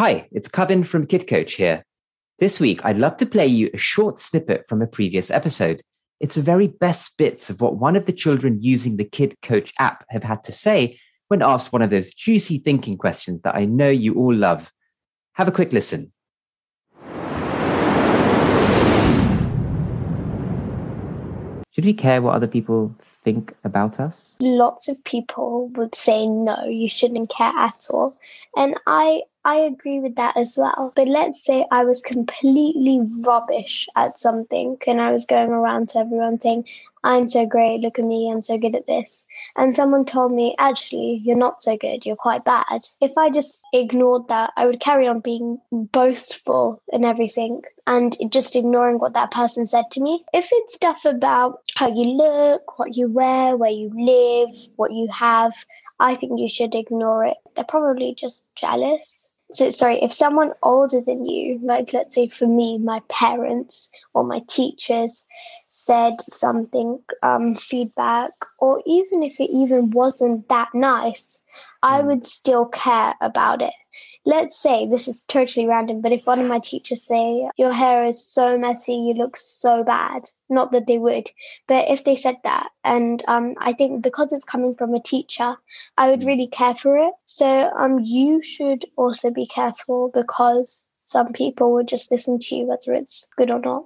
Hi, it's Kevin from Kid Coach here. This week, I'd love to play you a short snippet from a previous episode. It's the very best bits of what one of the children using the Kid Coach app have had to say when asked one of those juicy thinking questions that I know you all love. Have a quick listen. Should we care what other people think about us? Lots of people would say no, you shouldn't care at all. And I I agree with that as well. But let's say I was completely rubbish at something and I was going around to everyone saying, I'm so great, look at me, I'm so good at this. And someone told me, actually, you're not so good, you're quite bad. If I just ignored that, I would carry on being boastful and everything and just ignoring what that person said to me. If it's stuff about how you look, what you wear, where you live, what you have, I think you should ignore it. They're probably just jealous so sorry if someone older than you like let's say for me my parents or my teachers said something um, feedback or even if it even wasn't that nice i hmm. would still care about it let's say this is totally random, but if one of my teachers say your hair is so messy, you look so bad, not that they would, but if they said that, and um, I think because it's coming from a teacher, I would really care for it. So um, you should also be careful because some people will just listen to you whether it's good or not.